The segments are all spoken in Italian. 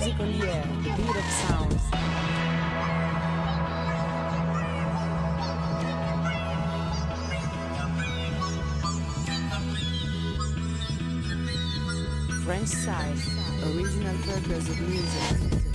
Music on the air, The beat of sounds. French style original purpose of music.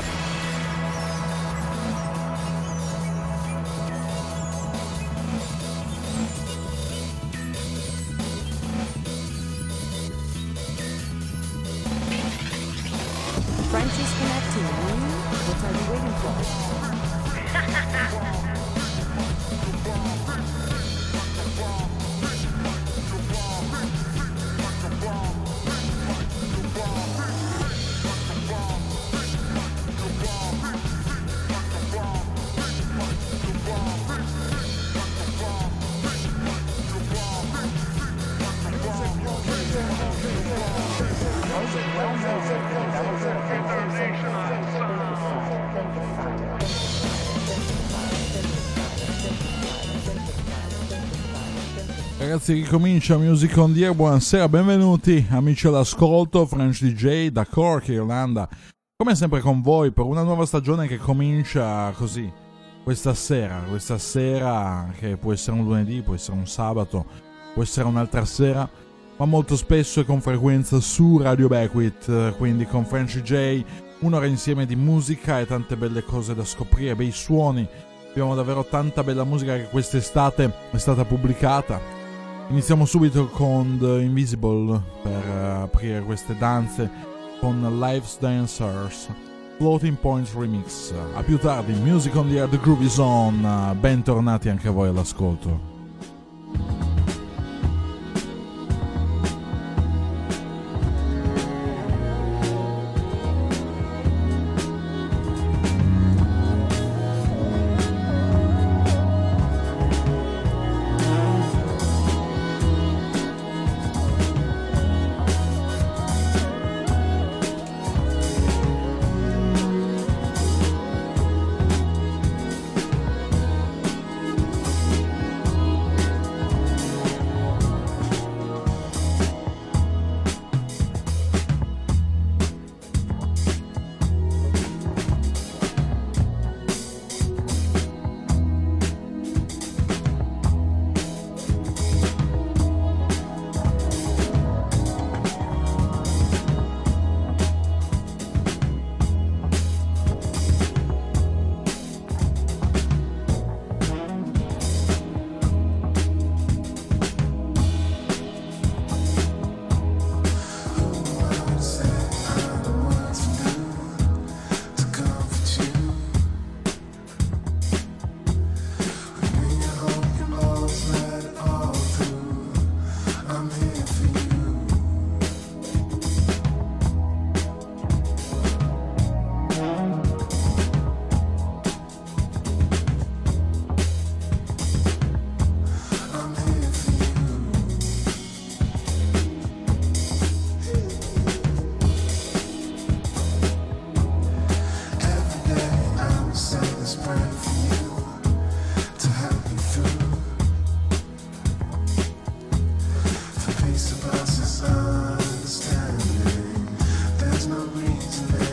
Ragazzi, ricomincia Music on the Air. Buonasera, benvenuti amici all'ascolto. French DJ da Cork, Irlanda. Come sempre con voi per una nuova stagione che comincia così. Questa sera, questa sera che può essere un lunedì, può essere un sabato, può essere un'altra sera, ma molto spesso e con frequenza su Radio Beckwith, quindi con French DJ, un'ora insieme di musica e tante belle cose da scoprire, bei suoni. Abbiamo davvero tanta bella musica che quest'estate è stata pubblicata Iniziamo subito con The Invisible per uh, aprire queste danze con Life's Dancers Floating Points Remix. A più tardi, Music on the Air, The Groovy Zone. Bentornati anche voi all'ascolto. no reason.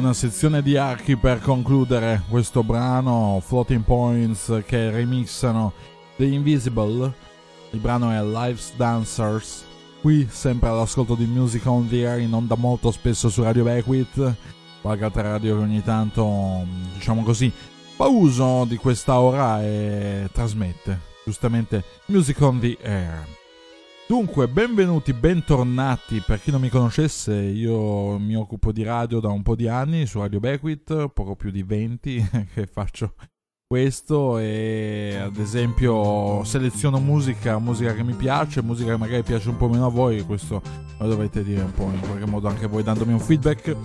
Una sezione di archi per concludere questo brano Floating Points che remixano The Invisible. Il brano è Life's Dancers. Qui sempre all'ascolto di Music on the Air in onda molto spesso su Radio Beckwith, qualche altra radio che ogni tanto, diciamo così, fa uso di questa ora e trasmette giustamente Music on the Air. Dunque, benvenuti, bentornati. Per chi non mi conoscesse, io mi occupo di radio da un po' di anni su Radio Beckwith, poco più di 20 che faccio questo e ad esempio seleziono musica, musica che mi piace, musica che magari piace un po' meno a voi, questo lo dovete dire un po' in qualche modo anche voi dandomi un feedback.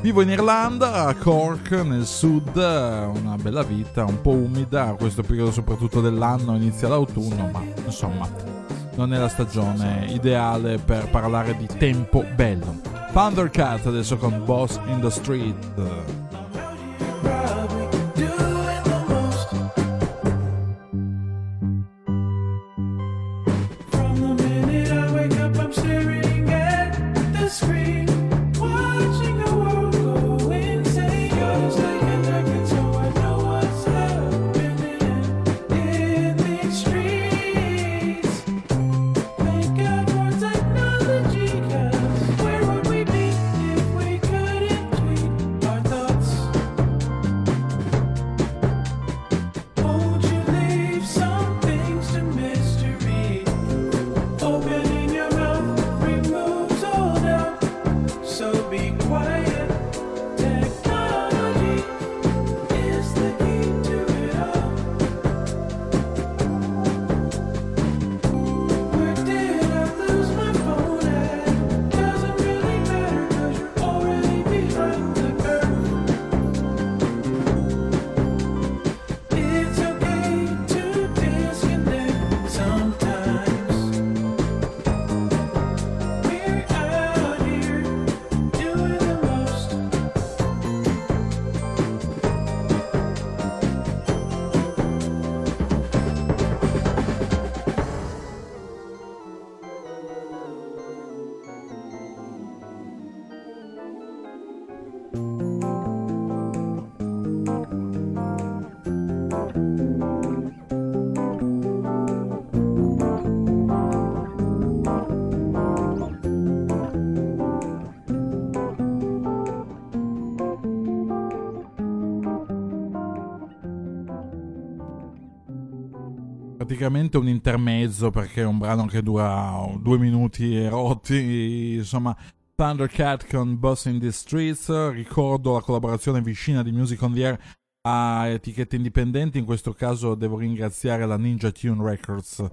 Vivo in Irlanda, a Cork, nel sud, una bella vita, un po' umida, questo periodo soprattutto dell'anno, inizia l'autunno, ma insomma non è la stagione ideale per parlare di tempo bello. Thundercat adesso con Boss in the Street. Praticamente un intermezzo perché è un brano che dura due minuti e rotti, insomma Thundercat con Boss in the Streets, ricordo la collaborazione vicina di Music on the Air a etichette indipendenti, in questo caso devo ringraziare la Ninja Tune Records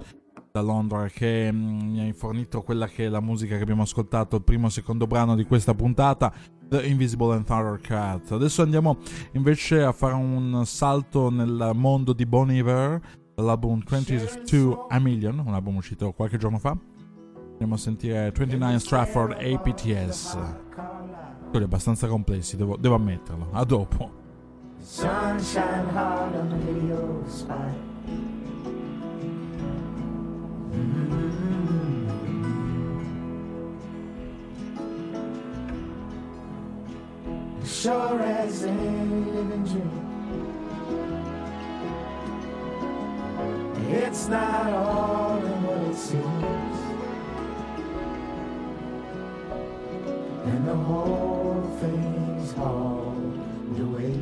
da Londra che mm, mi ha fornito quella che è la musica che abbiamo ascoltato, il primo e secondo brano di questa puntata, The Invisible and Thundercat. Adesso andiamo invece a fare un salto nel mondo di Bon Iver dall'album 22 A Million, un album uscito qualche giorno fa. Andiamo a sentire 29 Stratford APTS. Quelli abbastanza complessi, devo, devo ammetterlo. A dopo. Sunshine hard on the video spot. Mm-hmm. Sure as any living dream. It's not all in what it seems. And the whole thing's hauled away.